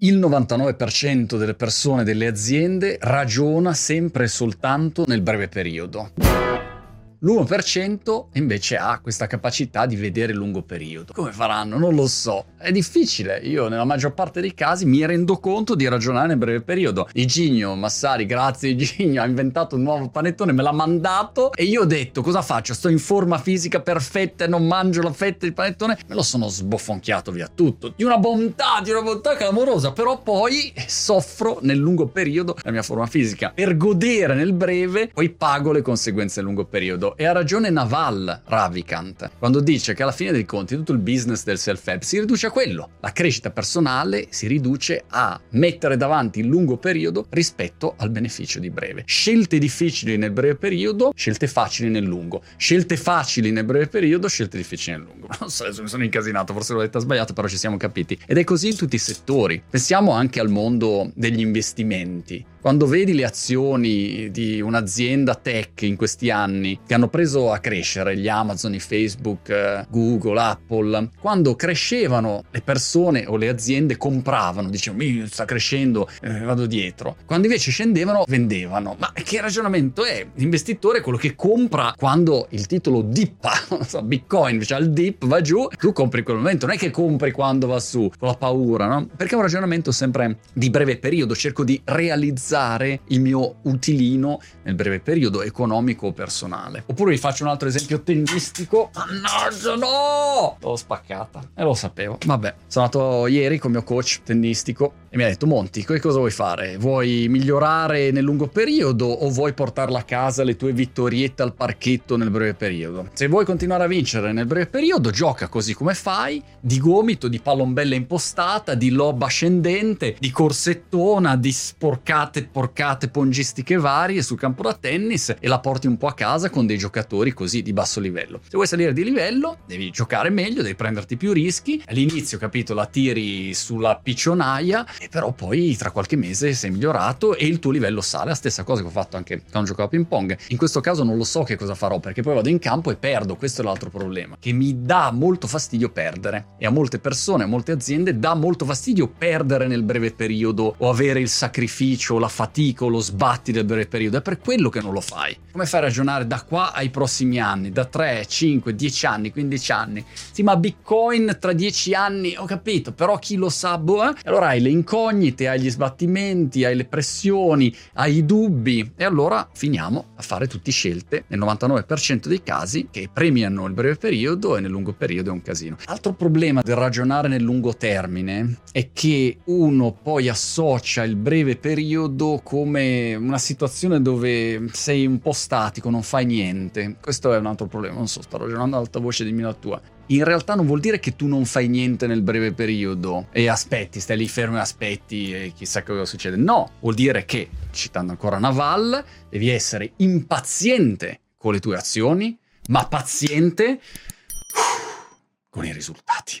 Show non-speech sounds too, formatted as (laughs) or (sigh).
Il 99% delle persone, delle aziende, ragiona sempre e soltanto nel breve periodo. L'1% invece ha questa capacità di vedere lungo periodo. Come faranno? Non lo so. È difficile. Io nella maggior parte dei casi mi rendo conto di ragionare nel breve periodo. Igigno Massari, grazie Igigno, ha inventato un nuovo panettone, me l'ha mandato e io ho detto cosa faccio? Sto in forma fisica perfetta e non mangio la fetta di panettone? Me lo sono sboffonchiato via tutto. Di una bontà, di una bontà clamorosa, però poi soffro nel lungo periodo la mia forma fisica. Per godere nel breve, poi pago le conseguenze nel lungo periodo periodo. E ha ragione Naval Ravikant quando dice che alla fine dei conti tutto il business del self-help si riduce a quello. La crescita personale si riduce a mettere davanti il lungo periodo rispetto al beneficio di breve. Scelte difficili nel breve periodo, scelte facili nel lungo. Scelte facili nel breve periodo, scelte difficili nel lungo. (laughs) Non so, adesso mi sono incasinato, forse l'ho detta sbagliato, però ci siamo capiti. Ed è così in tutti i settori. Pensiamo anche al mondo degli investimenti. Quando vedi le azioni di un'azienda tech in questi anni che hanno preso a crescere, gli Amazon, i Facebook, eh, Google, Apple, quando crescevano le persone o le aziende compravano, dicevano sta crescendo, eh, vado dietro. Quando invece scendevano vendevano. Ma che ragionamento è? L'investitore è quello che compra quando il titolo dippa, (laughs) non so, Bitcoin, cioè il dip va giù, tu compri in quel momento, non è che compri quando va su, con la paura, no? Perché è un ragionamento sempre di breve periodo, cerco di realizzare ottimizzare il mio utilino nel breve periodo economico o personale. Oppure vi faccio un altro esempio tennistico. Mannaggia, no! L'ho spaccata e lo sapevo. Vabbè, sono andato ieri con il mio coach tennistico e mi ha detto Monti, che cosa vuoi fare? Vuoi migliorare nel lungo periodo o vuoi portarla a casa le tue vittoriette al parchetto nel breve periodo? Se vuoi continuare a vincere nel breve periodo, gioca così come fai, di gomito, di pallombella impostata, di lob ascendente, di corsettona, di sporcate porcate pongistiche varie sul campo da tennis e la porti un po' a casa con dei giocatori così di basso livello. Se vuoi salire di livello, devi giocare meglio, devi prenderti più rischi. All'inizio, capito, la tiri sulla piccionaia, e però poi tra qualche mese sei migliorato e il tuo livello sale. La stessa cosa che ho fatto anche quando giocavo a ping pong. In questo caso non lo so che cosa farò perché poi vado in campo e perdo. Questo è l'altro problema, che mi dà molto fastidio perdere. E a molte persone, a molte aziende dà molto fastidio perdere nel breve periodo o avere il sacrificio, la fatica o lo sbatti del breve periodo, è per quello che non lo fai. Come fai a ragionare da qua ai prossimi anni, da 3, 5, 10 anni, 15 anni? Sì, ma Bitcoin tra 10 anni, ho capito, però chi lo sa, boh, eh? Allora hai le incognite, hai gli sbattimenti, hai le pressioni, hai i dubbi e allora finiamo a fare tutte scelte nel 99% dei casi che premiano il breve periodo e nel lungo periodo è un casino. Altro problema del ragionare nel lungo termine è che uno poi associa il breve periodo vedo come una situazione dove sei un po' statico, non fai niente. Questo è un altro problema, non so, sto ragionando ad alta voce, dimmi la tua. In realtà non vuol dire che tu non fai niente nel breve periodo e aspetti, stai lì fermo e aspetti e chissà cosa succede. No, vuol dire che, citando ancora Naval, devi essere impaziente con le tue azioni, ma paziente con i risultati.